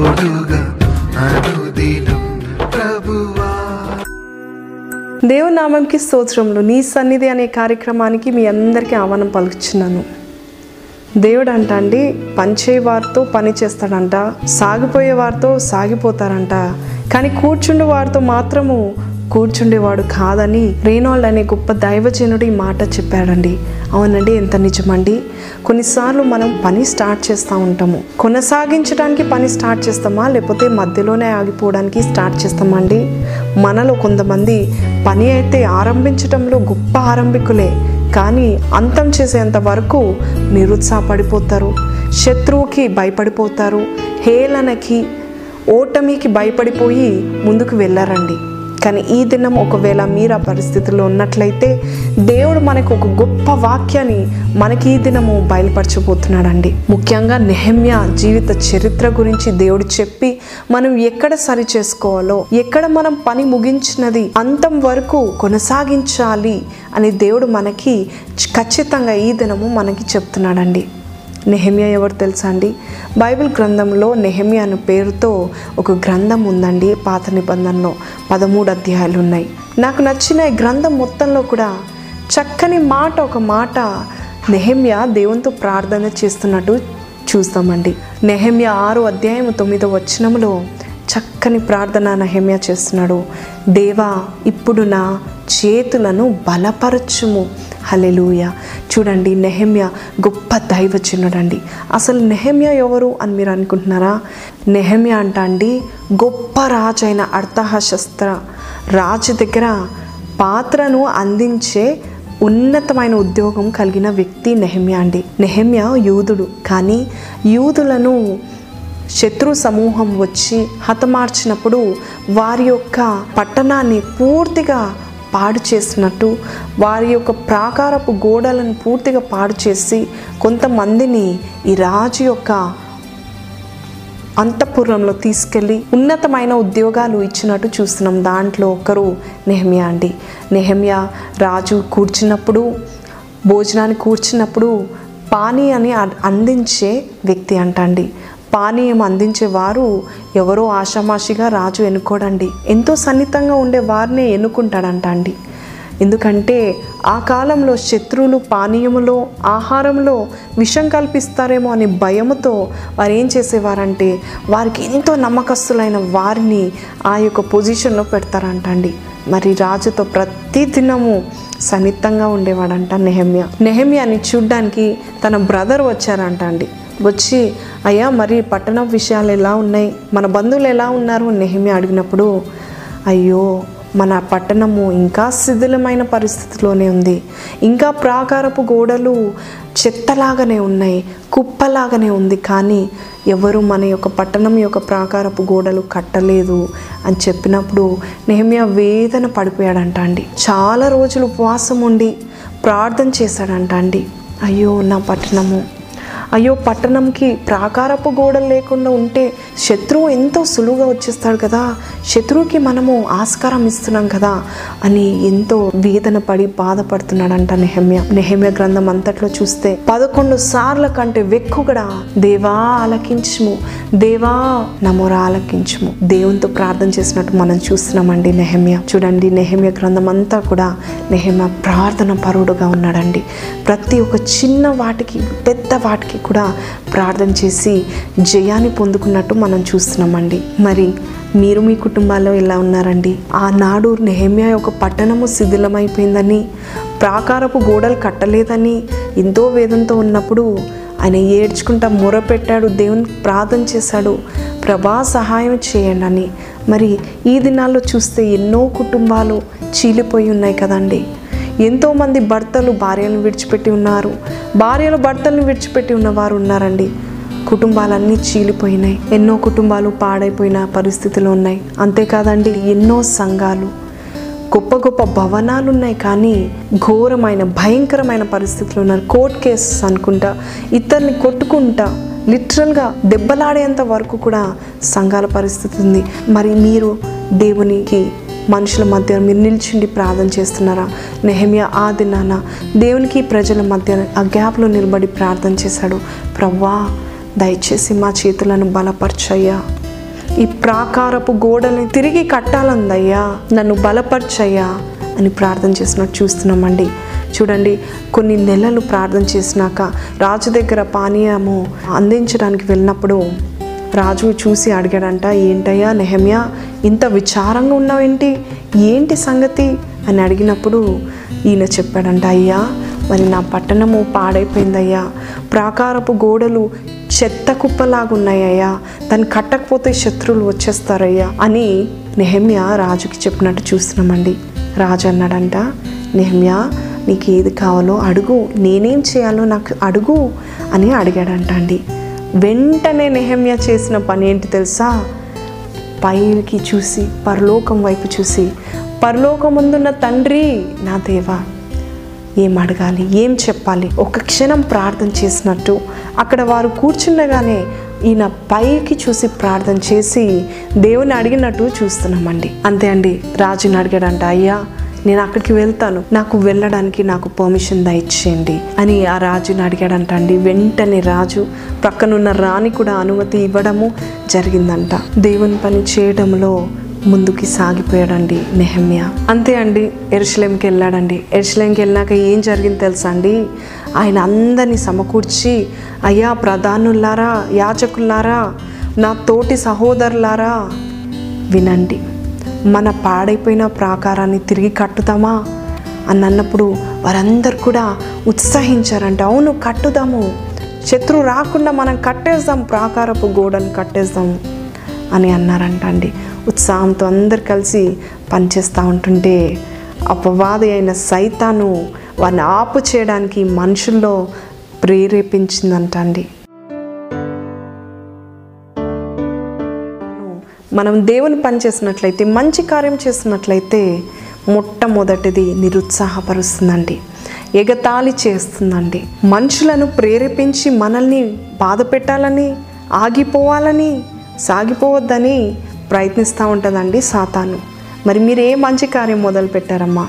తోడుగా అనుదినం ప్రభువా. నామంకి నీ సన్నిధి అనే కార్యక్రమానికి మీ అందరికీ ఆహ్వానం పలుకుచున్నాను. దేవుడు అంట అండి పనిచేయవారితో పని చేస్తాడంట సాగిపోయే వారితో సాగిపోతారంట. కానీ కూర్చుండే వారితో మాత్రము కూర్చుండేవాడు కాదని రేనాల్డ్ అనే గొప్ప దైవజనుడు ఈ మాట చెప్పాడండి. అవునండి ఎంత నిజమండి. కొన్నిసార్లు మనం పని స్టార్ట్ చేస్తూ ఉంటాము. కొనసాగించడానికి పని స్టార్ట్ చేస్తామా? లేకపోతే మధ్యలోనే ఆగిపోవడానికి స్టార్ట్ చేస్తామండి? మనలో కొంతమంది పని అయితే ఆరంభించడంలో గొప్ప ఆరంభికులే. కానీ అంతం చేసేంత వరకు నిరుత్సాహపడిపోతారు. శత్రువుకి భయపడిపోతారు. హేళనకి ఓటమికి భయపడిపోయి ముందుకు వెళ్ళారండి. కానీ ఈ దినం ఒకవేళ మీరు ఆ పరిస్థితిలో ఉన్నట్లయితే దేవుడు మనకు ఒక గొప్ప వాక్యాన్ని మనకి ఈ దినము బయలుపరచబోతున్నాడండి. ముఖ్యంగా నెహమ్య జీవిత చరిత్ర గురించి దేవుడు చెప్పి మనం ఎక్కడ సరి చేసుకోవాలో ఎక్కడ మనం పని ముగించినది అంతం వరకు కొనసాగించాలి అని దేవుడు మనకి ఖచ్చితంగా ఈ దినము మనకి చెప్తున్నాడండి. నెహమ్యా ఎవరు తెలుసా అండి? బైబిల్ గ్రంథంలో నెహమ్యా అనే పేరుతో ఒక గ్రంథం ఉందండి పాత నిబంధనలో. పదమూడు అధ్యాయాలు ఉన్నాయి. నాకు నచ్చిన ఈ గ్రంథం మొత్తంలో కూడా చక్కని మాట ఒక మాట నెహమ్యా దేవునితో ప్రార్థన చేస్తున్నట్టు చూస్తామండి. నెహమ్యా ఆరు అధ్యాయం తొమ్మిదో వచనంలో చక్కని ప్రార్థన నెహమ్యా చేస్తున్నాడు. దేవా ఇప్పుడు నా చేతులను బలపరచుము. హలెలూయ చూడండి నెహమ్య గొప్ప దైవజనుడండి అసలు నెహమ్య ఎవరు అని మీరు అనుకుంటున్నారా? నెహమ్య అంట అండి గొప్ప రాజు అయిన అర్థహశస్త్ర రాజు దగ్గర పాత్రను అందించే ఉన్నతమైన ఉద్యోగం కలిగిన వ్యక్తి నెహమ్య అండి. నెహమ్య యూదుడు కానీ యూదులను శత్రు సమూహం వచ్చి హతమార్చినప్పుడు వారి యొక్క పట్టణాన్ని పూర్తిగా పాడు చేసినట్టు వారి యొక్క ప్రాకారపు గోడలను పూర్తిగా పాడు చేసి కొంతమందిని ఈ రాజు యొక్క అంతఃపురంలో తీసుకెళ్ళి ఉన్నతమైన ఉద్యోగాలు ఇచ్చినట్టు చూస్తున్నాం. దాంట్లో ఒకరు నెహమ్యా అండి. నెహమ్యా రాజు కూర్చున్నప్పుడు భోజనాన్ని కూర్చున్నప్పుడు అని అందించే వ్యక్తి అంట అండి పానీయం అందించేవారు ఎవరో ఆషామాషిగా రాజు ఎన్నుకోడండి. ఎంతో సన్నిహితంగా ఉండే వారినే ఎన్నుకుంటాడంట అండి. ఎందుకంటే ఆ కాలంలో శత్రువులు పానీయములో ఆహారంలో విషం కల్పిస్తారేమో అనే భయముతో వారు ఏం చేసేవారంటే వారికి ఎంతో నమ్మకస్తులైన వారిని ఆ యొక్క పొజిషన్లో పెడతారంట అండి. మరి రాజుతో ప్రతి దినము సన్నిహితంగా ఉండేవాడంట నెహమ్య. నెహమ్యాని చూడ్డానికి తన బ్రదర్ వచ్చారంట అండి. వచ్చి అయ్యా మరి పట్టణం విషయాలు ఎలా ఉన్నాయి? మన బంధువులు ఎలా ఉన్నారు? నెహిమి అడిగినప్పుడు అయ్యో మన పట్టణము ఇంకా శిథిలమైన పరిస్థితిలోనే ఉంది. ఇంకా ప్రాకారపు గోడలు చెత్తలాగానే ఉన్నాయి కుప్పలాగానే ఉంది. కానీ ఎవరు మన యొక్క పట్టణం యొక్క ప్రాకారపు గోడలు కట్టలేదు అని చెప్పినప్పుడు నెహమ్య వేదన పడిపోయాడంట అండి చాలా రోజులు ఉపవాసం ఉండి ప్రార్థన చేశాడంట అండి అయ్యో నా పట్టణము అయ్యో పట్టణంకి ప్రాకారపు గోడలు లేకుండా ఉంటే శత్రువు ఎంతో సులువుగా వచ్చేస్తాడు కదా. శత్రువుకి మనము ఆస్కారం ఇస్తున్నాం కదా అని ఎంతో వేదన పడి బాధపడుతున్నాడంట నెహమ్య. నెహమ్య గ్రంథం అంతట్లో చూస్తే పదకొండు సార్ల కంటే వెక్కుగడా దేవా ఆలకించుము దేవా నమోరా ఆలకించుము. దేవునితో ప్రార్థన చేసినట్టు మనం చూస్తున్నామండి నెహమ్య. చూడండి నెహమ్య గ్రంథం అంతా కూడా నెహమ్య ప్రార్థన పరుడుగా ఉన్నాడండి. ప్రతి ఒక్క చిన్న వాటికి పెద్ద వాటికి కూడా ప్రార్థన చేసి జయాన్ని పొందుకున్నట్టు మనం చూస్తున్నామండి. మరి మీరు మీ కుటుంబాల్లో ఎలా ఉన్నారండి? ఆనాడు నెహమ్యా యొక్క పట్టణము శిథిలమైపోయిందని ప్రాకారపు గోడలు కట్టలేదని ఎంతో వేదంతో ఉన్నప్పుడు ఆయన ఏడ్చుకుంటా మొరపెట్టాడు దేవుని ప్రార్థన చేశాడు ప్రభా సహాయం చేయండి అని మరి ఈ దినాల్లో చూస్తే ఎన్నో కుటుంబాలు చీలిపోయి ఉన్నాయి కదండి. ఎంతోమంది భర్తలు భార్యలను విడిచిపెట్టి ఉన్నారు. భార్యలు భర్తలను విడిచిపెట్టి ఉన్నవారు ఉన్నారండి. కుటుంబాలన్నీ చీలిపోయినాయి. ఎన్నో కుటుంబాలు పాడైపోయిన పరిస్థితులు ఉన్నాయి. అంతేకాదండి ఎన్నో సంఘాలు. గొప్ప గొప్ప భవనాలు ఉన్నాయి కానీ ఘోరమైన భయంకరమైన పరిస్థితులు ఉన్నారు. కోర్ట్ కేసెస్ అనుకుంటా ఇతరుని కొట్టుకుంటా లిటరల్గా దెబ్బలాడేంత వరకు కూడా సంఘాల పరిస్థితి ఉంది. మరి మీరు దేవునికి మనుషుల మధ్య మీరు నిల్చుండి ప్రార్థన చేస్తున్నారా? నెహమియా ఆ దినాన దేవునికి ప్రజల మధ్య ఆ గ్యాప్లో నిలబడి ప్రార్థన చేశాడు. ప్రవ్వా దయచేసి మా చేతులను బలపరచయ్యా. ఈ ప్రాకారపు గోడల్ని తిరిగి కట్టాలందయ్యా. నన్ను బలపరచయ్యా అని ప్రార్థన చేసినట్టు చూస్తున్నామండి. చూడండి కొన్ని నెలలు ప్రార్థన చేసినాక రాజు దగ్గర పానీయము అందించడానికి వెళ్ళినప్పుడు రాజు చూసి అడిగాడంట ఏంటయ్యా నెహమ్యా ఇంత విచారంగా ఉన్నావేంటి? ఏంటి సంగతి? అని అడిగినప్పుడు ఈయన చెప్పాడంట అయ్యా మరి నా పట్టణము పాడైపోయిందయ్యా. ప్రాకారపు గోడలు చెత్త కుప్పలాగా ఉన్నాయ్యా దాన్ని కట్టకపోతే శత్రువులు వచ్చేస్తారయ్యా అని నెహమ్యా రాజుకి చెప్పినట్టు చూస్తున్నామండి. రాజు అన్నాడంట నెహమ్యా నీకు ఏది కావాలో అడుగు. నేనేం చేయాలో నాకు అడుగు అని అడిగాడంట అండి. వెంటనే నెహమ్యా చేసిన పని ఏంటి తెలుసా? పైకి చూసి పరలోకం వైపు చూసి పరలోకం ముందున్న తండ్రి నా దేవా ఏం అడగాలి ఏం చెప్పాలి? ఒక క్షణం ప్రార్థన చేసినట్టు అక్కడ వారు కూర్చుండగానే ఈయన పైకి చూసి ప్రార్థన చేసి దేవుని అడిగినట్టు చూస్తున్నామండి. అంతే అండి రాజుని అడిగాడంట అయ్యా నేను అక్కడికి వెళ్తాను. నాకు వెళ్ళడానికి నాకు పర్మిషన్ దయచేయండి అని ఆ రాజుని అడిగాడంట అండి. వెంటనే రాజు పక్కనున్న రాణి కూడా అనుమతి ఇవ్వడము జరిగిందంట. దేవుని పని చేయడంలో ముందుకి సాగిపోయాడండి నెహమ్య. అంతే అండి ఎరుసలేంకి వెళ్ళాడండి. ఎరుసలేంకి వెళ్ళాక ఏం జరిగింది తెలుసా అండి? ఆయన అందరినీ సమకూర్చి అయ్యా ప్రధానులారా యాచకులారా నా తోటి సహోదరులారా వినండి. మన పాడైపోయిన ప్రాకారాన్ని తిరిగి కట్టుదామా? అని అన్నప్పుడు వారందరు కూడా ఉత్సహించారంట. అవును కట్టుదాము. శత్రువు రాకుండా మనం కట్టేద్దాం ప్రాకారపు గోడను కట్టేద్దాం అని అన్నారంట అండి. ఉత్సాహంతో అందరు కలిసి పనిచేస్తూ ఉంటుంటే అపవాది అయిన సైతాను వారిని ఆపు చేయడానికి మనుషుల్లో ప్రేరేపించిందంట అండి. మనం దేవుని పని చేసినట్లయితే మంచి కార్యం చేసినట్లయితే మొట్టమొదటిది నిరుత్సాహపరుస్తుందండి. ఎగతాళి చేస్తుందండి. మనుషులను ప్రేరేపించి మనల్ని బాధ పెట్టాలని ఆగిపోవాలని సాగిపోవద్దని ప్రయత్నిస్తూ ఉంటుందండి సాతాను. మరి మీరు ఏ మంచి కార్యం మొదలు పెట్టారమ్మా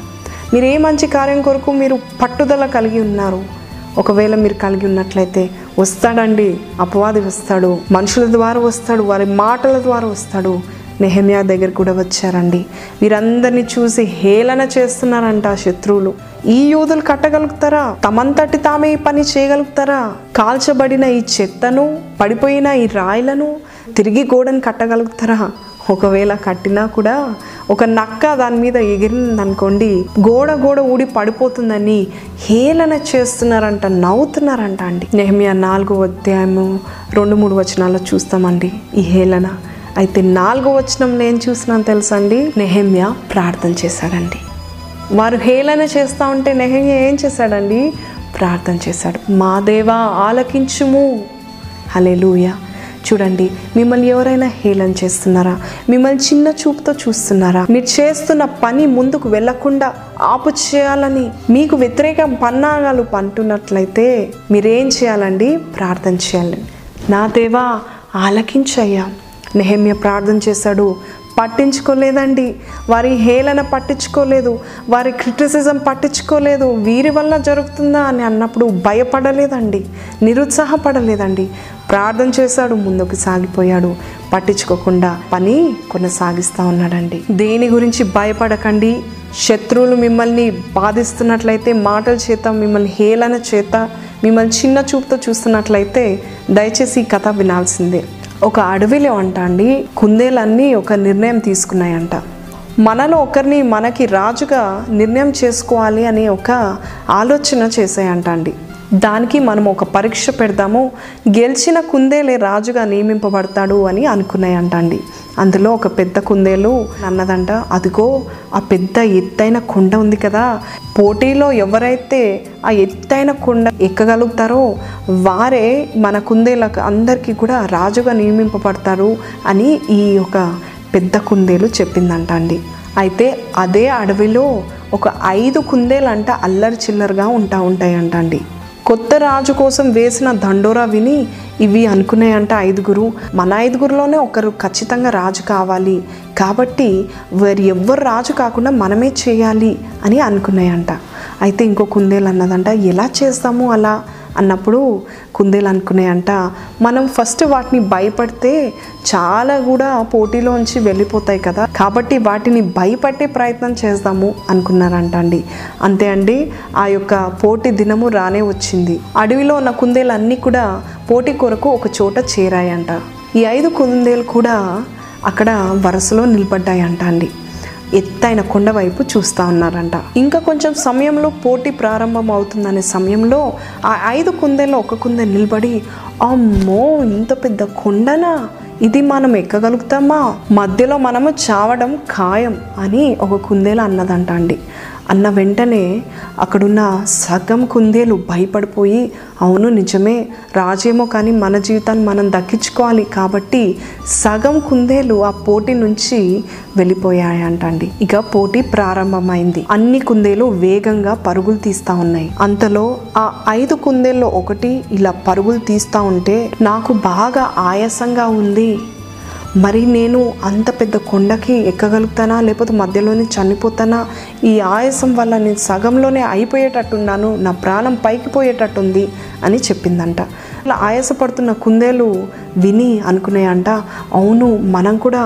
మీరు ఏ మంచి కార్యం కొరకు మీరు పట్టుదల కలిగి ఉన్నారు. ఒకవేళ మీరు కలిగి ఉన్నట్లయితే వస్తాడండి అపవాది వస్తాడు మనుషుల ద్వారా వస్తాడు వారి మాటల ద్వారా వస్తాడు. నెహమ్యా దగ్గర కూడా వచ్చారండి. వీరందరినీ చూసి హేళన చేస్తున్నారంట శత్రువులు. ఈ యోధులు కట్టగలుగుతారా? తమంతటి తామే ఈ పని చేయగలుగుతారా? కాల్చబడిన ఈ చెత్తను పడిపోయిన ఈ రాయిలను తిరిగి గోడను కట్టగలుగుతారా? ఒకవేళ కట్టినా కూడా ఒక నక్క దాని మీద ఎగిరిందనుకోండి గోడ గోడ ఊడి పడిపోతుందని హేళన చేస్తున్నారంట నవ్వుతున్నారంట అండి. నెహమియా నాలుగో అధ్యాయము రెండు మూడు వచనాల్లో చూస్తామండి ఈ హేళన. అయితే నాలుగో వచనం నేను చూసినాను తెలుసండి నెహమ్య ప్రార్థన చేశాడండి. వారు హేళన చేస్తూ ఉంటే నెహమ్య ఏం చేశాడండి? ప్రార్థన చేశాడు. మా దేవా ఆలకించుము. హలెలూయా చూడండి మిమ్మల్ని ఎవరైనా హేళన చేస్తున్నారా? మిమ్మల్ని చిన్న చూపుతో చూస్తున్నారా? మీరు చేస్తున్న పని ముందుకు వెళ్ళకుండా ఆపు చేయాలని మీకు వ్యతిరేక పన్నాగాలు పంటున్నట్లయితే మీరేం చేయాలండి? ప్రార్థన చేయాలి. నా దేవా ఆలకించయ్యా. నెహమ్య ప్రార్థన చేశాడు. పట్టించుకోలేదండి. వారి హేళన పట్టించుకోలేదు. వారి క్రిటిసిజం పట్టించుకోలేదు. వీరి వల్ల జరుగుతుందా అని అన్నప్పుడు భయపడలేదండి. నిరుత్సాహపడలేదండి. ప్రార్థన చేశాడు ముందుకు సాగిపోయాడు. పట్టించుకోకుండా పని కొనసాగిస్తూ ఉన్నాడండి. దేని గురించి భయపడకండి. శత్రువులు మిమ్మల్ని బాధిస్తున్నట్లయితే మాటల చేత మిమ్మల్ని హేళన చేత మిమ్మల్ని చిన్న చూపుతో చూస్తున్నట్లయితే దయచేసి ఈ కథ వినాల్సిందే. ఒక అడవిలో అంట అండి కుందేలన్నీ ఒక నిర్ణయం తీసుకున్నాయంట. మనలో ఒకరిని మనకి రాజుగా నిర్ణయం చేసుకోవాలి అనే ఒక ఆలోచన చేసాయంట అండి. దానికి మనం ఒక పరీక్ష పెడదాము. గెలిచిన కుందేలే రాజుగా నియమింపబడతాడు అని అనుకున్నాయంట అండి అందులో ఒక పెద్ద కుందేలు అన్నదంట అదిగో ఆ పెద్ద ఎత్తైన కొండ ఉంది కదా. పోటీలో ఎవరైతే ఆ ఎత్తైన కొండ ఎక్కగలుగుతారో వారే మన కుందేలకు అందరికీ కూడా రాజుగా నియమింపబడతారు అని ఈ యొక్క పెద్ద కుందేలు చెప్పిందంట అండి అయితే అదే అడవిలో ఒక ఐదు కుందేలంట అల్లరి చిల్లరగా ఉంటా ఉంటాయంట అండి కొత్త రాజు కోసం వేసిన దండోరా విని ఇవి అనుకున్నాయంట ఐదుగురు. మన ఐదుగురులోనే ఒకరు ఖచ్చితంగా రాజు కావాలి. కాబట్టి వారు ఎవ్వరు రాజు కాకుండా మనమే చేయాలి అని అనుకున్నాయంట. అయితే ఇంకో కుందేలు అన్నదంట ఎలా చేస్తాము అలా? అన్నప్పుడు కుందేలు అనుకునేయంట మనం ఫస్ట్ వాటిని భయపడితే చాలా కూడా పోటీలోంచి వెళ్ళిపోతాయి కదా. కాబట్టి వాటిని భయపట్టే ప్రయత్నం చేద్దాము అనుకున్నారంట అండి. అంతే అండి ఆ యొక్క పోటీ దినము రానే వచ్చింది. అడవిలో ఉన్న కుందేలు అన్నీ కూడా పోటీ కొరకు ఒక చోట చేరాయంట. ఈ ఐదు కుందేలు కూడా అక్కడ వరుసలో నిలబడ్డాయంట అండి. ఎత్తైన కొండ వైపు చూస్తూ ఉన్నారంట. ఇంకా కొంచెం సమయంలో పోటీ ప్రారంభం అవుతుందనే సమయంలో ఆ ఐదు కుందేల్లో ఒక కుందే నిలబడి అమ్మో ఇంత పెద్ద కొండనా? ఇది మనం ఎక్కగలుగుతామా? మధ్యలో మనము చావడం ఖాయం అని ఒక కుందేలు అన్నదంట అండి. అన్న వెంటనే అక్కడున్న సగం కుందేలు భయపడిపోయి అవును నిజమే రాజేమో కానీ మన జీవితాన్ని మనం దక్కించుకోవాలి కాబట్టి సగం కుందేలు ఆ పోటీ నుంచి వెళ్ళిపోయాయంటండి ఇక పోటీ ప్రారంభమైంది. అన్ని కుందేలు వేగంగా పరుగులు తీస్తా ఉన్నాయి. అంతలో ఆ ఐదు కుందేల్లో ఒకటి ఇలా పరుగులు తీస్తా ఉంటే నాకు బాగా ఆయాసంగా ఉంది మరి నేను అంత పెద్ద కొండకి ఎక్కగలుగుతానా? లేకపోతే మధ్యలోనే చనిపోతానా? ఈ ఆయాసం వల్ల నేను సగంలోనే అయిపోయేటట్టున్నాను నా ప్రాణం పైకి పోయేటట్టుంది అని చెప్పిందంట. అలా ఆయాసపడుతున్న కుందేలు విని అనుకున్నాయంట అవును మనం కూడా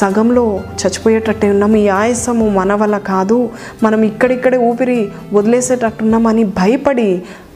సగంలో చచ్చిపోయేటట్టే ఉన్నాం. ఈ ఆయాసము మన వల్ల కాదు మనం ఇక్కడిక్కడే ఊపిరి వదిలేసేటట్టున్నామని భయపడి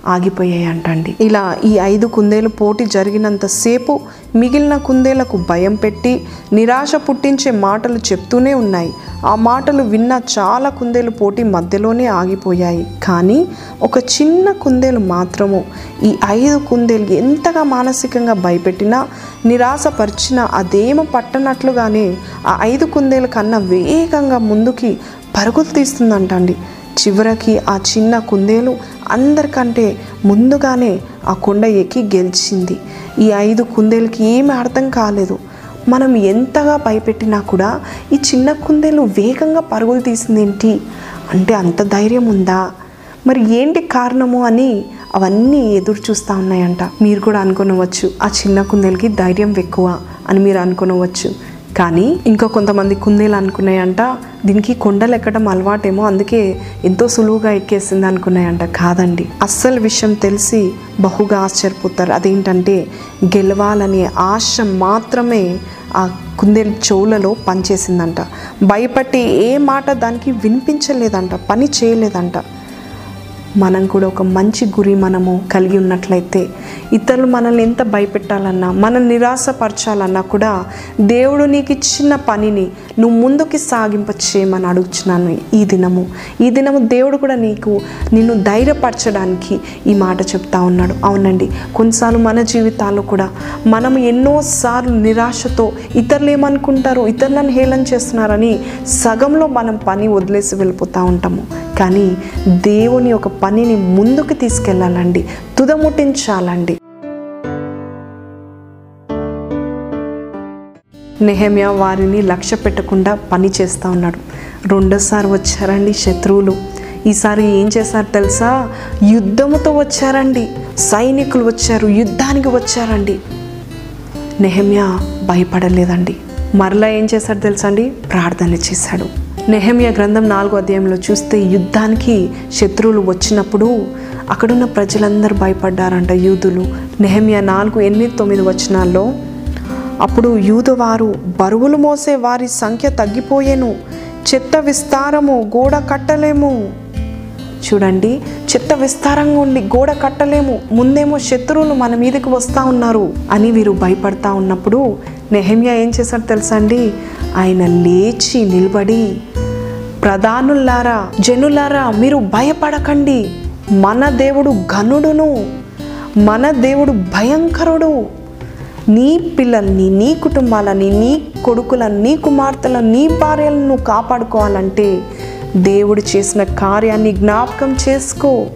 ఆగిపోయాయి అంటండి. ఇలా ఈ ఐదు కుందేలు పోటీ జరిగినంతసేపు మిగిలిన కుందేలకు భయం పెట్టి నిరాశ పుట్టించే మాటలు చెప్తూనే ఉన్నాయి. ఆ మాటలు విన్న చాలా కుందేలు పోటీ మధ్యలోనే ఆగిపోయాయి. కానీ ఒక చిన్న కుందేలు మాత్రము ఈ ఐదు కుందేలు ఎంతగా మానసికంగా భయపెట్టినా నిరాశపరిచినా అదేమో పట్టనట్లుగానే ఆ ఐదు కుందేలు కన్నా వేగంగా ముందుకి పరుగులు తీస్తుందంటండి. చివరికి ఆ చిన్న కుందేలు అందరికంటే ముందుగానే ఆ కొండ ఎక్కి గెలిచింది. ఈ ఐదు కుందేలకి ఏమీ అర్థం కాలేదు. మనం ఎంతగా భయపెట్టినా కూడా ఈ చిన్న కుందేలు వేగంగా పరుగులు తీసిందేంటి? అంటే అంత ధైర్యం ఉందా? మరి ఏంటి కారణము అని అవన్నీ ఎదురు చూస్తూ ఉన్నాయంట. మీరు కూడా అనుకునవచ్చు ఆ చిన్న కుందేలకి ధైర్యం ఎక్కువ అని మీరు అనుకునవచ్చు. కానీ ఇంకా కొంతమంది కుందేలు అనుకున్నాయంట దీనికి కొండలు ఎక్కడం అలవాటేమో అందుకే ఎంతో సులువుగా ఎక్కేసింది అనుకున్నాయంట. కాదండి అస్సలు విషయం తెలిసి బహుగా ఆశ్చర్యపోతారు. అదేంటంటే గెలవాలనే ఆశ మాత్రమే ఆ కుందేలు చెవులలో పనిచేసిందంట. భయపట్టి ఏ మాట దానికి వినిపించలేదంట పని చేయలేదంట. మనం కూడా ఒక మంచి గురి మనము కలిగి ఉన్నట్లయితే ఇతరులు మనల్ని ఎంత భయపెట్టాలన్నా మనం నిరాశపరచాలన్నా కూడా దేవుడు నీకు ఇచ్చిన పనిని నువ్వు ముందుకి సాగింప చేయమని అడుగుచున్నాను ఈ దినము. ఈ దినము దేవుడు కూడా నీకు నిన్ను ధైర్యపరచడానికి ఈ మాట చెప్తా ఉన్నాడు. అవునండి కొన్నిసార్లు మన జీవితాల్లో కూడా మనం ఎన్నోసార్లు నిరాశతో ఇతరులు ఏమనుకుంటారు ఇతరులను హేళన చేస్తున్నారని సగంలో మనం పని వదిలేసి వెళ్ళిపోతూ ఉంటాము. కానీ దేవుని ఒక పనిని ముందుకు తీసుకెళ్ళాలండి. తుదముటించాలండి నెహమ్యా వారిని లక్ష్య పెట్టకుండా పని చేస్తూ ఉన్నాడు. రెండోసారి వచ్చారండి శత్రువులు. ఈసారి ఏం చేశారు తెలుసా? యుద్ధముతో వచ్చారండి. సైనికులు వచ్చారు. యుద్ధానికి వచ్చారండి. నెహమ్యా భయపడలేదండి. మరలా ఏం చేశాడు తెలుసా అండి? ప్రార్థన చేశాడు. నెహమ్య గ్రంథం నాలుగో అధ్యాయంలో చూస్తే యుద్ధానికి శత్రువులు వచ్చినప్పుడు అక్కడున్న ప్రజలందరూ భయపడ్డారంట యూదులు. నెహమ్య నాలుగు ఎనిమిది తొమ్మిది వచనాల్లో అప్పుడు యూదువారు బరువులు మోసే వారి సంఖ్య తగ్గిపోయేను. చెత్త విస్తారము గోడ కట్టలేము. చూడండి చెత్త విస్తారంగా ఉండి గోడ కట్టలేము. ముందేమో శత్రువులు మన మీదకి వస్తూ ఉన్నారు అని వీరు భయపడతా ఉన్నప్పుడు నెహమియా ఏం చేశారు తెలుసా అండి? ఆయన లేచి నిలబడి ప్రధానులారా జనులారా మీరు భయపడకండి. మన దేవుడు ఘనుడును మన దేవుడు భయంకరుడు. నీ పిల్లల్ని నీ కుటుంబాలని నీ కొడుకులను నీ కుమార్తెలను నీ భార్యలను కాపాడుకోవాలంటే దేవుడు చేసిన కార్యాన్ని జ్ఞాపకం చేసుకో.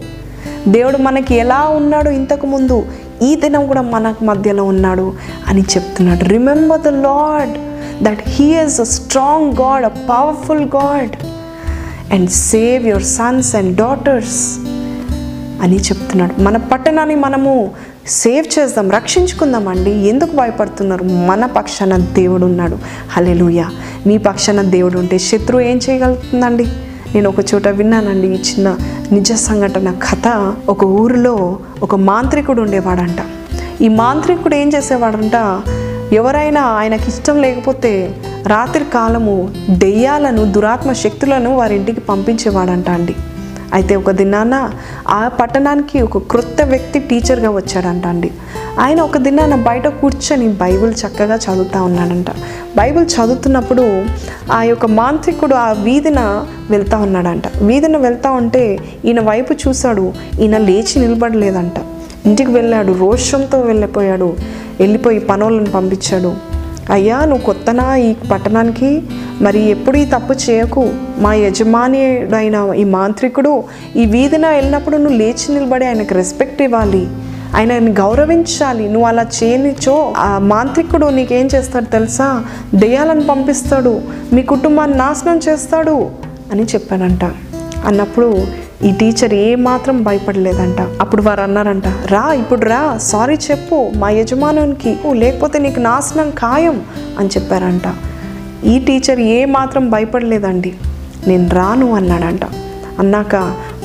దేవుడు మనకి ఎలా ఉన్నాడు ఇంతకుముందు ఈ దినం కూడా మన మధ్యలో ఉన్నాడు అని చెప్తున్నాడు. Remember the Lord that he is a strong god a powerful god and save your sons and daughters అని చెప్తున్నాడు. మన పట్టణాన్ని మనము సేవ్ చేద్దాం రక్షించుకుందామండి. ఎందుకు భయపడుతున్నారు? మన పక్షాన దేవుడు ఉన్నాడు. హలెలుయ మీ పక్షాన దేవుడు ఉంటే శత్రువు ఏం చేయగలుగుతుందండి? నేను ఒక చోట విన్నానండి ఈ చిన్న నిజ సంఘటన కథ. ఒక ఊరిలో ఒక మాంత్రికుడు ఉండేవాడంట. ఈ మాంత్రికుడు ఏం చేసేవాడంట? ఎవరైనా ఆయనకి ఇష్టం లేకపోతే రాత్రి కాలము దెయ్యాలను దురాత్మ శక్తులను వారి ఇంటికి పంపించేవాడంట అండి అయితే ఒక దినాన ఆ పట్టణానికి ఒక క్రొత్త వ్యక్తి టీచర్గా వచ్చాడంట అండి ఆయన ఒక దినాన బయట కూర్చొని బైబిల్ చక్కగా చదువుతూ ఉన్నాడంట. బైబిల్ చదువుతున్నప్పుడు ఆ యొక్క మాంత్రికుడు ఆ వీధిన వెళ్తా ఉన్నాడంట. వీధిన వెళ్తూ ఉంటే ఈయన వైపు చూశాడు ఈయన లేచి నిలబడలేదంట. ఇంటికి వెళ్ళాడు రోషంతో వెళ్ళిపోయాడు వెళ్ళిపోయి పనులను పంపించాడు. అయ్యా నువ్వు కొత్తనా ఈ పట్టణానికి? మరి ఎప్పుడు ఈ తప్పు చేయకు? మా యజమానియుడైన ఈ మాంత్రికుడు ఈ వీధిన వెళ్ళినప్పుడు నువ్వు లేచి నిలబడి ఆయనకు రెస్పెక్ట్ ఇవ్వాలి. ఆయనని గౌరవించాలి. నువ్వు అలా చేయనిచో ఆ మాంత్రికుడు నీకేం చేస్తాడు తెలుసా? దెయ్యాలను పంపిస్తాడు. మీ కుటుంబాన్ని నాశనం చేస్తాడు అని చెప్పాడంట. అన్నప్పుడు ఈ టీచర్ ఏ మాత్రం భయపడలేదంట. అప్పుడు వారు అన్నారంట రా ఇప్పుడు రా సారీ చెప్పు మా యజమానునికి లేకపోతే నీకు నాశనం ఖాయం అని చెప్పారంట. ఈ టీచర్ ఏ మాత్రం భయపడలేదండి. నేను రాను అన్నాడంట. అన్నాక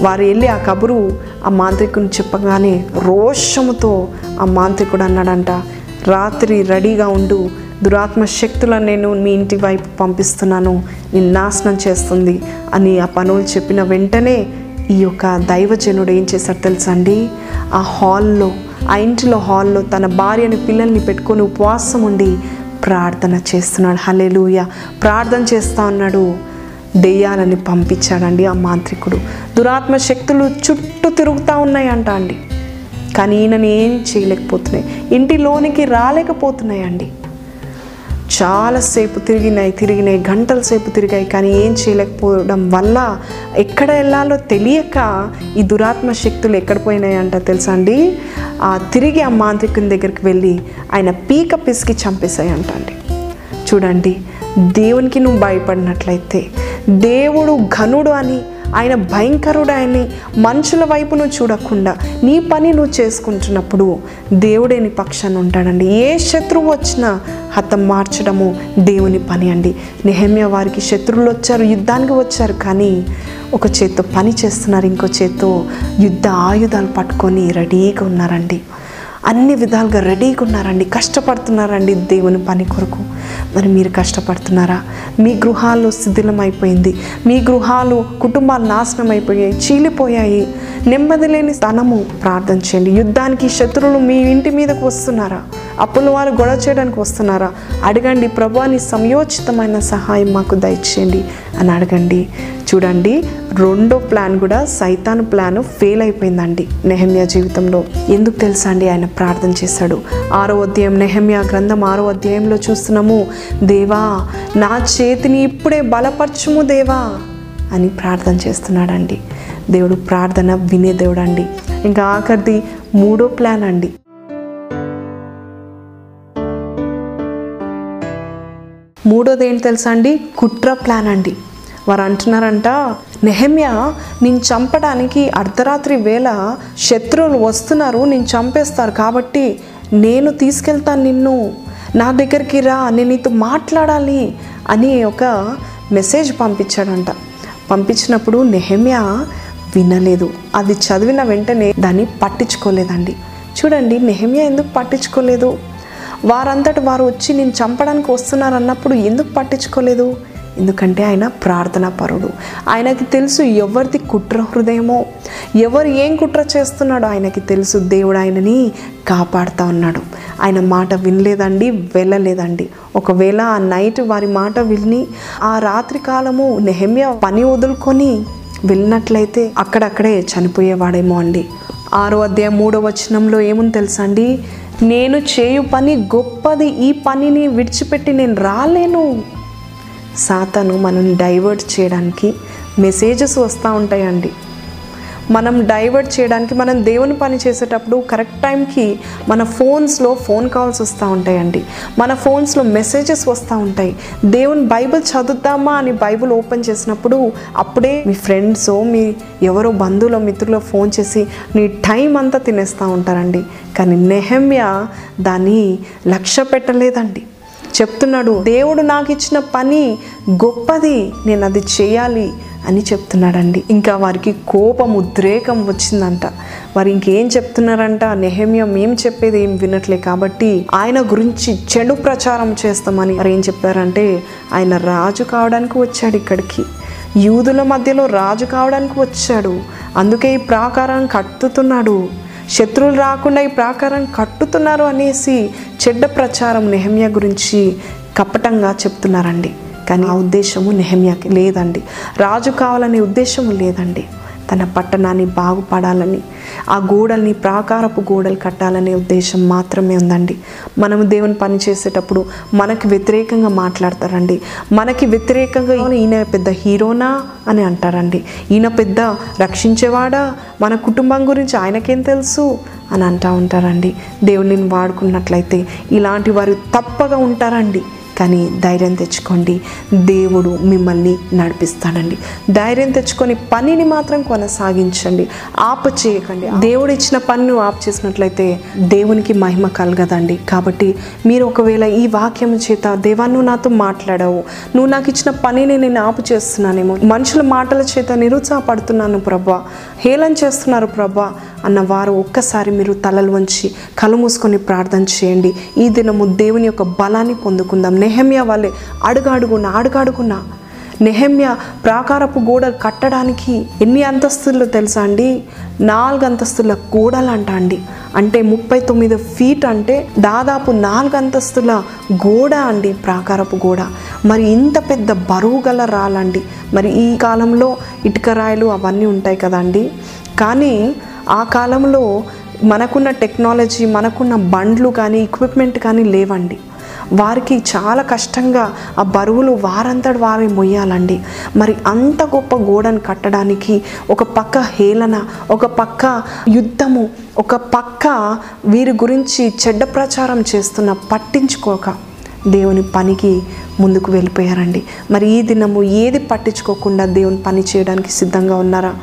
వారు వెళ్ళి ఆ కబురు ఆ మాంత్రికుని చెప్పగానే రోషముతో ఆ మాంత్రికుడు అన్నాడంట రాత్రి రెడీగా ఉండు దురాత్మ శక్తులను నేను మీ ఇంటి వైపు పంపిస్తున్నాను నేను నాశనం చేస్తుంది అని ఆ పనులు చెప్పిన వెంటనే ఈ యొక్క దైవజనుడు ఏం చేశారు తెలుసా అండి ఆ హాల్లో ఆ ఇంటిలో హాల్లో తన భార్యని పిల్లల్ని పెట్టుకొని ఉపవాసం ఉండి ప్రార్థన చేస్తున్నాడు. హలేలుయ ప్రార్థన చేస్తా ఉన్నాడు. దెయ్యాలని పంపించాడండి ఆ మాంత్రికుడు. దురాత్మ శక్తులు చుట్టూ తిరుగుతూ ఉన్నాయంట అండి. కానీ ఈయనని ఏం చేయలేకపోతున్నాయి. ఇంటిలోనికి రాలేకపోతున్నాయండి. చాలాసేపు తిరిగినాయి తిరిగినాయి గంటల సేపు తిరిగాయి కానీ ఏం చేయలేకపోవడం వల్ల ఎక్కడ వెళ్ళాలో తెలియక ఈ దురాత్మ శక్తులు ఎక్కడ పోయినాయంట తెలుసా అండి? ఆ తిరిగి ఆ మాంత్రికుని దగ్గరికి వెళ్ళి ఆయన పీక పిసికి చంపేశాయంట అండి. చూడండి దేవునికి నువ్వు భయపడినట్లయితే దేవుడు ఘనుడు అని ఆయన భయంకరుడాయని మనుషుల వైపు నువ్వు చూడకుండా నీ పని నువ్వు చేసుకుంటున్నప్పుడు దేవుడే నీ ఉంటాడండి. ఏ శత్రువు వచ్చినా హతం మార్చడము దేవుని పని అండి. నిహమ్య వారికి శత్రువులు వచ్చారు యుద్ధానికి వచ్చారు కానీ ఒక చేత్తో పని చేస్తున్నారు ఇంకో చేత్తో యుద్ధ ఆయుధాలు పట్టుకొని రెడీగా ఉన్నారండి. అన్ని విధాలుగా రెడీగా ఉన్నారండి. కష్టపడుతున్నారండి దేవుని పని కొరకు. మరి మీరు కష్టపడుతున్నారా? మీ గృహాలు శిథిలమైపోయింది. మీ గృహాలు కుటుంబాలు నాశనం అయిపోయాయి చీలిపోయాయి. నెమ్మది లేని స్థనము ప్రార్థన చేయండి. యుద్ధానికి శత్రువులు మీ ఇంటి మీదకు వస్తున్నారా? అప్పుల వారు గొడవ చేయడానికి వస్తున్నారా? అడగండి. ప్రభు నీ సమయోచితమైన సహాయం మాకు దయచేయండి. అని అడగండి. చూడండి రెండో ప్లాన్ కూడా సైతాన్ ప్లాన్ ఫెయిల్ అయిపోయిందండి నెహమ్యా జీవితంలో. ఎందుకు తెలుసా అండి ఆయన ప్రార్థన చేశాడు? ఆరో అధ్యాయం నెహమ్యా గ్రంథం ఆరో అధ్యాయంలో చూస్తున్నాము దేవా నా చేతిని ఇప్పుడే బలపరచుము దేవా అని ప్రార్థన చేస్తున్నాడండి. దేవుడు ప్రార్థన వినే దేవుడు అండి ఇంకా ఆఖరిది మూడో ప్లాన్ అండి. మూడోది ఏంటి తెలుసా అండి? కుట్ర ప్లాన్ అండి. వారు అంటున్నారంట నెహమ్య నేను చంపడానికి అర్ధరాత్రి వేళ శత్రువులు వస్తున్నారు నేను చంపేస్తారు. కాబట్టి నేను తీసుకెళ్తాను నిన్ను. నా దగ్గరికి రా నేను నీతో మాట్లాడాలి అని ఒక మెసేజ్ పంపించాడంట. పంపించినప్పుడు నెహమ్య వినలేదు. అది చదివిన వెంటనే దాన్ని పట్టించుకోలేదండి. చూడండి నెహమ్య ఎందుకు పట్టించుకోలేదు? వారంతటి వారు వచ్చి నేను చంపడానికి వస్తున్నారు అన్నప్పుడు ఎందుకు పట్టించుకోలేదు? ఎందుకంటే ఆయన ప్రార్థనా పరుడు. ఆయనకి తెలుసు ఎవరిది కుట్ర హృదయమో. ఎవరు ఏం కుట్ర చేస్తున్నాడో ఆయనకి తెలుసు. దేవుడు ఆయనని కాపాడుతూ ఉన్నాడు. ఆయన మాట వినలేదండి వెళ్ళలేదండి. ఒకవేళ ఆ నైట్ వారి మాట విని ఆ రాత్రి కాలము నెహమ్య పని వదులుకొని వెళ్ళినట్లయితే అక్కడక్కడే చనిపోయేవాడేమో అండి. ఆరో అధ్యాయం మూడో వచనంలో ఏముంది తెలుసా అండి? నేను చేయు పని గొప్పది ఈ పనిని విడిచిపెట్టి నేను రాలేను. సాతను మనల్ని డైవర్ట్ చేయడానికి మెసేజెస్ వస్తూ ఉంటాయండి. మనం డైవర్ట్ చేయడానికి మనం దేవుని పని చేసేటప్పుడు కరెక్ట్ టైంకి మన ఫోన్స్లో ఫోన్ కాల్స్ వస్తూ ఉంటాయండి. మన ఫోన్స్లో మెసేజెస్ వస్తూ ఉంటాయి. దేవుని బైబిల్ చదువుతామా అని బైబిల్ ఓపెన్ చేసినప్పుడు అప్పుడే మీ ఫ్రెండ్స్ మీ ఎవరో బంధువులో మిత్రులో ఫోన్ చేసి నీ టైం అంతా తినేస్తూ ఉంటారండి. కానీ నెహమ్య దాన్ని లక్ష్య పెట్టలేదండి. చెప్తున్నాడు దేవుడు నాకు ఇచ్చిన పని గొప్పది. నేను అది చేయాలి. అని చెప్తున్నాడండి. ఇంకా వారికి కోపం ఉద్రేకం వచ్చిందంట. వారు ఇంకేం చెప్తున్నారంట? నెహమ్య మేము చెప్పేది ఏం వినట్లే కాబట్టి ఆయన గురించి చెడు ప్రచారం చేస్తామని. వారు ఏం చెప్పారంటే ఆయన రాజు కావడానికి వచ్చాడు ఇక్కడికి. యూదుల మధ్యలో రాజు కావడానికి వచ్చాడు. అందుకే ఈ ప్రాకారం కట్టుతున్నాడు. శత్రువులు రాకుండా ఈ ప్రాకారం కట్టుతున్నారు అనేసి చెడ్డ ప్రచారం నెహమ్య గురించి కపటంగా చెప్తున్నారండి. కానీ ఆ ఉద్దేశము నెహమ్యాకి లేదండి. రాజు కావాలనే ఉద్దేశం లేదండి. తన పట్టణాన్ని బాగుపడాలని ఆ గోడల్ని ప్రాకారపు గోడలు కట్టాలనే ఉద్దేశం మాత్రమే ఉందండి. మనము దేవుని పని చేసేటప్పుడు మనకి వ్యతిరేకంగా మాట్లాడతారండి. మనకి వ్యతిరేకంగా ఈయన పెద్ద హీరోనా అని అంటారండి. ఈయన పెద్ద రక్షించేవాడా? మన కుటుంబం గురించి ఆయనకేం తెలుసు అని అంటూ ఉంటారండి. దేవుడిని వాడుకున్నట్లయితే ఇలాంటి వారు తప్పగా ఉంటారండి. కానీ ధైర్యం తెచ్చుకోండి. దేవుడు మిమ్మల్ని నడిపిస్తాడండి. ధైర్యం తెచ్చుకొని పనిని మాత్రం కొనసాగించండి. ఆప చేయకండి. దేవుడు ఇచ్చిన పనిని ఆపు చేసినట్లయితే దేవునికి మహిమ కలగదండి. కాబట్టి మీరు ఒకవేళ ఈ వాక్యం చేత దేవా నువ్వు నాతో మాట్లాడవు. నువ్వు నాకు ఇచ్చిన పనిని నేను ఆపు చేస్తున్నానేమో. మనుషుల మాటల చేత నిరుత్సాహపడుతున్నాను ప్రభా. హేళన చేస్తున్నారు ప్రభా. అన్న వారు ఒక్కసారి మీరు తలలు వంచి కళ్ళు మూసుకొని ప్రార్థన చేయండి. ఈ దినము దేవుని యొక్క బలాన్ని పొందుకుందాం. నెహమ్య వాళ్ళే అడుగాడుగున్న అడుగాడుగున్న నెహమ్య ప్రాకారపు గోడ కట్టడానికి ఎన్ని అంతస్తులు తెలుసా అండి? నాలుగు అంతస్తుల గోడలు అంట అండి అంటే ముప్పై తొమ్మిది ఫీట్ అంటే దాదాపు నాలుగు అంతస్తుల గోడ అండి ప్రాకారపు గోడ. మరి ఇంత పెద్ద బరువు గల రాలండి. మరి ఈ కాలంలో ఇటుక రాయలు అవన్నీ ఉంటాయి కదండి. కానీ ఆ కాలంలో మనకున్న టెక్నాలజీ మనకున్న బండ్లు కానీ ఎక్విప్మెంట్ కానీ లేవండి. వారికి చాలా కష్టంగా ఆ బరువులు వారంతటి వారే మొయ్యాలండి. మరి అంత గొప్ప గోడను కట్టడానికి ఒక పక్క హేళన ఒక పక్క యుద్ధము ఒక పక్క వీరి గురించి చెడ్డ ప్రచారం చేస్తున్న పట్టించుకోక దేవుని పనికి ముందుకు వెళ్ళిపోయారండి. మరి ఈ దినము ఏది పట్టించుకోకుండా దేవుని పని చేయడానికి సిద్ధంగా ఉన్నారా?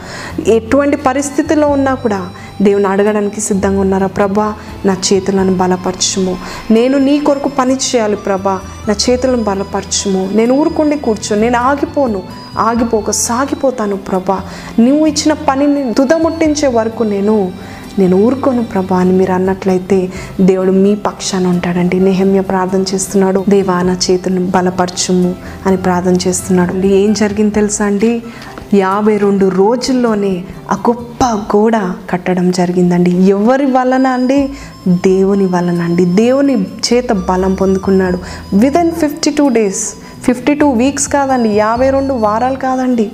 ఎటువంటి పరిస్థితిలో ఉన్నా కూడా దేవుని అడగడానికి సిద్ధంగా ఉన్నారా? ప్రభా నా చేతులను బలపరచుము. నేను నీ కొరకు పని చేయాలి ప్రభా. నా చేతులను బలపరచుము. నేను ఊరుకుండి కూర్చో. నేను ఆగిపోను. ఆగిపోక సాగిపోతాను ప్రభా. నువ్వు ఇచ్చిన పనిని దుదముట్టించే వరకు నేను నేను ఊరుకోను ప్రభా అని మీరు అన్నట్లయితే దేవుడు మీ పక్షాన ఉంటాడండి. నెహమ్య ప్రార్థన చేస్తున్నాడు. దేవా నా చేతులను బలపరచుము అని ప్రార్థన చేస్తున్నాడు. ఏం జరిగింది తెలుసా అండి? యాభై రెండు రోజుల్లోనే ఆ గొప్ప గోడ కట్టడం జరిగిందండి. ఎవరి వలన అండి? దేవుని వలన అండి. దేవుని చేత బలం పొందుకున్నాడు. Within fifty two days fifty two weeks కాదండి యాభై రెండు వారాలు కాదండి.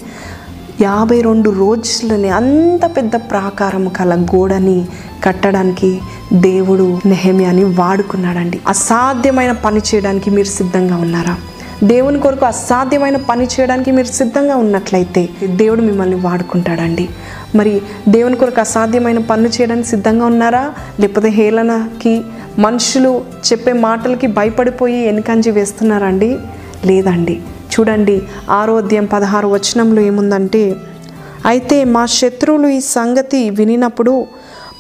యాభై రెండు రోజులని అంత పెద్ద ప్రాకారం కల గోడని కట్టడానికి దేవుడు నెహమ్యాని వాడుకున్నాడండి. అసాధ్యమైన పని చేయడానికి మీరు సిద్ధంగా ఉన్నారా? దేవుని కొరకు అసాధ్యమైన పని చేయడానికి మీరు సిద్ధంగా ఉన్నట్లయితే దేవుడు మిమ్మల్ని వాడుకుంటాడండి. మరి దేవుని కొరకు అసాధ్యమైన పనులు చేయడానికి సిద్ధంగా ఉన్నారా? లేకపోతే హేళనకి మనుషులు చెప్పే మాటలకి భయపడిపోయి వెనుకంజి వేస్తున్నారండి లేదండి. చూడండి ఆరోగ్యం పదహారు వచనంలో ఏముందంటే అయితే మా శత్రువులు ఈ సంగతి వినినప్పుడు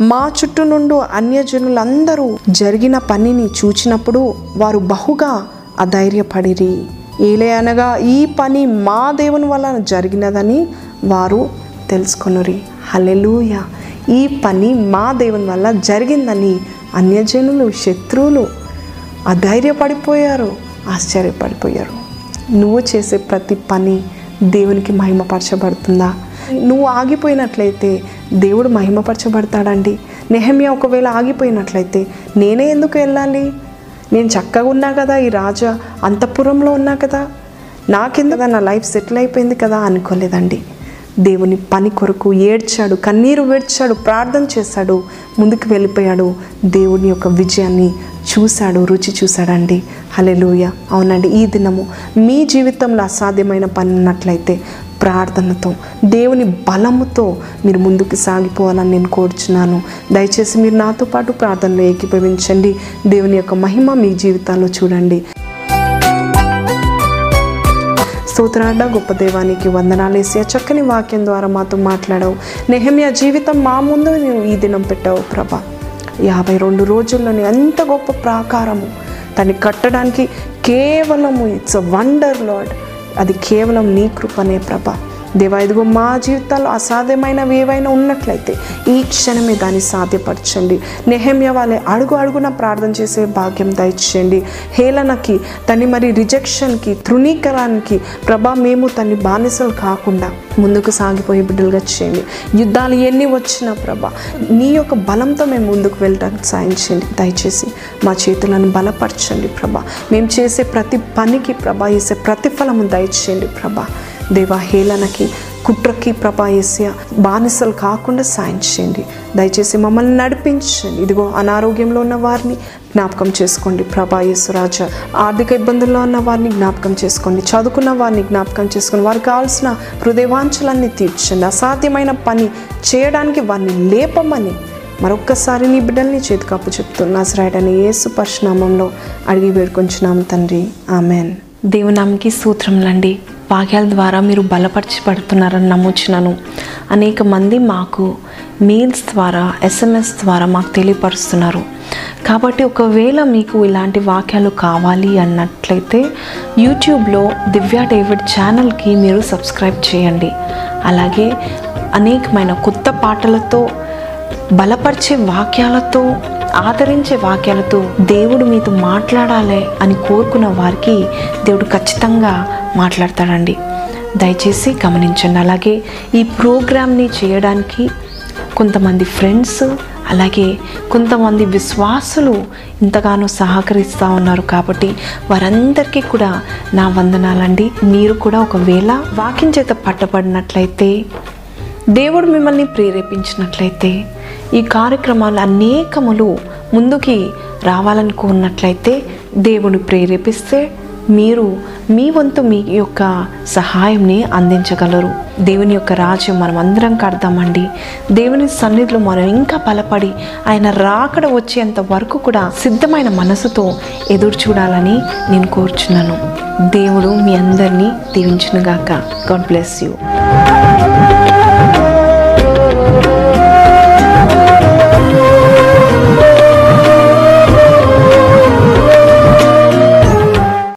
మా చుట్టూ నుండి అన్యజనులందరూ జరిగిన పనిని చూచినప్పుడు వారు బహుగా అధైర్యపడిరి. ఏలే అనగా ఈ పని మా దేవుని వలన జరిగినదని వారు తెలుసుకొనురి. హలెలూయ ఈ పని మా దేవుని వల్ల జరిగిందని అన్యజనులు శత్రువులు అధైర్యపడిపోయారు ఆశ్చర్యపడిపోయారు. నువ్వు చేసే ప్రతి పని దేవునికి మహిమపరచబడుతుందా? నువ్వు ఆగిపోయినట్లయితే దేవుడు మహిమపరచబడతాడండి. నెహమ్య ఒకవేళ ఆగిపోయినట్లయితే నేనే ఎందుకు వెళ్ళాలి? నేను చక్కగా ఉన్నా కదా ఈ రాజా అంతఃపురంలో ఉన్నా కదా? నాకెందుకు నా లైఫ్ సెటిల్ అయిపోయింది కదా అనుకోలేదండి. దేవుని పని కొరకు ఏడ్చాడు కన్నీరు వేడ్చాడు ప్రార్థన చేశాడు ముందుకు వెళ్ళిపోయాడు. దేవుని యొక్క విజయాన్ని చూశాడు రుచి చూశాడండి. హలెలూయ అవునండి ఈ దినము మీ జీవితంలో అసాధ్యమైన పని ఉన్నట్లయితే ప్రార్థనతో దేవుని బలముతో మీరు ముందుకు సాగిపోవాలని నేను కోరుచున్నాను. దయచేసి మీరు నాతో పాటు ప్రార్థనలో ఏకీభవించండి. దేవుని యొక్క మహిమ మీ జీవితాల్లో చూడండి. స్తోత్రాడ గొప్ప దేవానికి వందనాలేసి ఆ చక్కని వాక్యం ద్వారా మాతో మాట్లాడావు. నెహమియా జీవితం మా ముందు నువ్వు ఈ దినం పెట్టావు ప్రభా. యాభై రెండు రోజుల్లోనే అంత గొప్ప ప్రాకారము. దాన్ని కట్టడానికి కేవలము ఇట్స్ అ వండర్ లాడ్ అది కేవలం నీ కృపనే ప్రభా. దేవా ఇదిగో మా జీవితాల్లో అసాధ్యమైనవి ఏవైనా ఉన్నట్లయితే ఈ క్షణమే దాన్ని సాధ్యపరచండి. నెహమ్య వాళ్ళే అడుగు అడుగున ప్రార్థన చేసే భాగ్యం దయచేయండి. హేళనకి తన్ని మరి రిజెక్షన్కి తృణీకరానికి ప్రభా మేము తన్ని బానిసలు కాకుండా ముందుకు సాగిపోయి బిడ్డలుగా చేయండి. యుద్ధాలు ఎన్ని వచ్చినా ప్రభా నీ యొక్క బలంతో మేము ముందుకు వెళ్ళడానికి సాయం చేయండి. దయచేసి మా చేతులను బలపరచండి ప్రభా. మేము చేసే ప్రతి పనికి ప్రభా చేసే ప్రతిఫలము దయచేయండి ప్రభా. దేవా హేళనకి కుట్రకి ప్రపాయస్య బానిసలు కాకుండా సాయం చేయండి. దయచేసి మమ్మల్ని నడిపించండి. ఇదిగో అనారోగ్యంలో ఉన్న వారిని జ్ఞాపకం చేసుకోండి. ప్రభా ఆర్థిక ఇబ్బందుల్లో ఉన్న వారిని జ్ఞాపకం చేసుకోండి. చదువుకున్న వారిని జ్ఞాపకం చేసుకోండి వారికి కావాల్సిన హృదయవాంఛలన్నీ తీర్చండి. అసాధ్యమైన పని చేయడానికి వారిని లేపమని మరొక్కసారి నీ బిడ్డల్ని చేతికప్పు చెప్తున్నా సరైడని యేసు పరిశునామంలో అడిగి వేడుకొంచున్నాము తండ్రి. ఆమెన్. దేవునామంకి సూత్రములండి వాక్యాల ద్వారా మీరు బలపరచబడుతున్నారని నమ్ముచున్నాను. అనేక మంది మాకు మెయిల్స్ ద్వారా ఎస్ఎంఎస్ ద్వారా మాకు తెలియపరుస్తున్నారు. కాబట్టి ఒకవేళ మీకు ఇలాంటి వాక్యాలు కావాలి అన్నట్లయితే యూట్యూబ్లో దివ్య డేవిడ్ ఛానల్కి మీరు సబ్స్క్రైబ్ చేయండి. అలాగే అనేకమైన కొత్త పాటలతో బలపరిచే వాక్యాలతో ఆదరించే వాక్యాలతో దేవుడు మీతో మాట్లాడాలి అని కోరుకున్న వారికి దేవుడు ఖచ్చితంగా మాట్లాడతాడండి. దయచేసి గమనించండి. అలాగే ఈ ప్రోగ్రామ్ని చేయడానికి కొంతమంది ఫ్రెండ్స్ అలాగే కొంతమంది విశ్వాసులు ఇంతగానో సహకరిస్తూ ఉన్నారు కాబట్టి వారందరికీ కూడా నా వందనాలండి. మీరు కూడా ఒకవేళ వాకింగ్ చేత పట్టబడినట్లయితే దేవుడు మిమ్మల్ని ప్రేరేపించినట్లయితే ఈ కార్యక్రమాలు అనేకములు ముందుకి రావాలనుకున్నట్లయితే దేవుడు ప్రేరేపిస్తే మీరు మీ వంతు మీ యొక్క సహాయంని అందించగలరు. దేవుని యొక్క రాజ్యం మనం అందరం కడదామండి. దేవుని సన్నిధిలో మనం ఇంకా బలపడి ఆయన రాకడ వచ్చేంత వరకు కూడా సిద్ధమైన మనసుతో ఎదురు చూడాలని నేను కోరుచున్నాను. దేవుడు మీ అందరినీ దీవించునుగాక. God bless you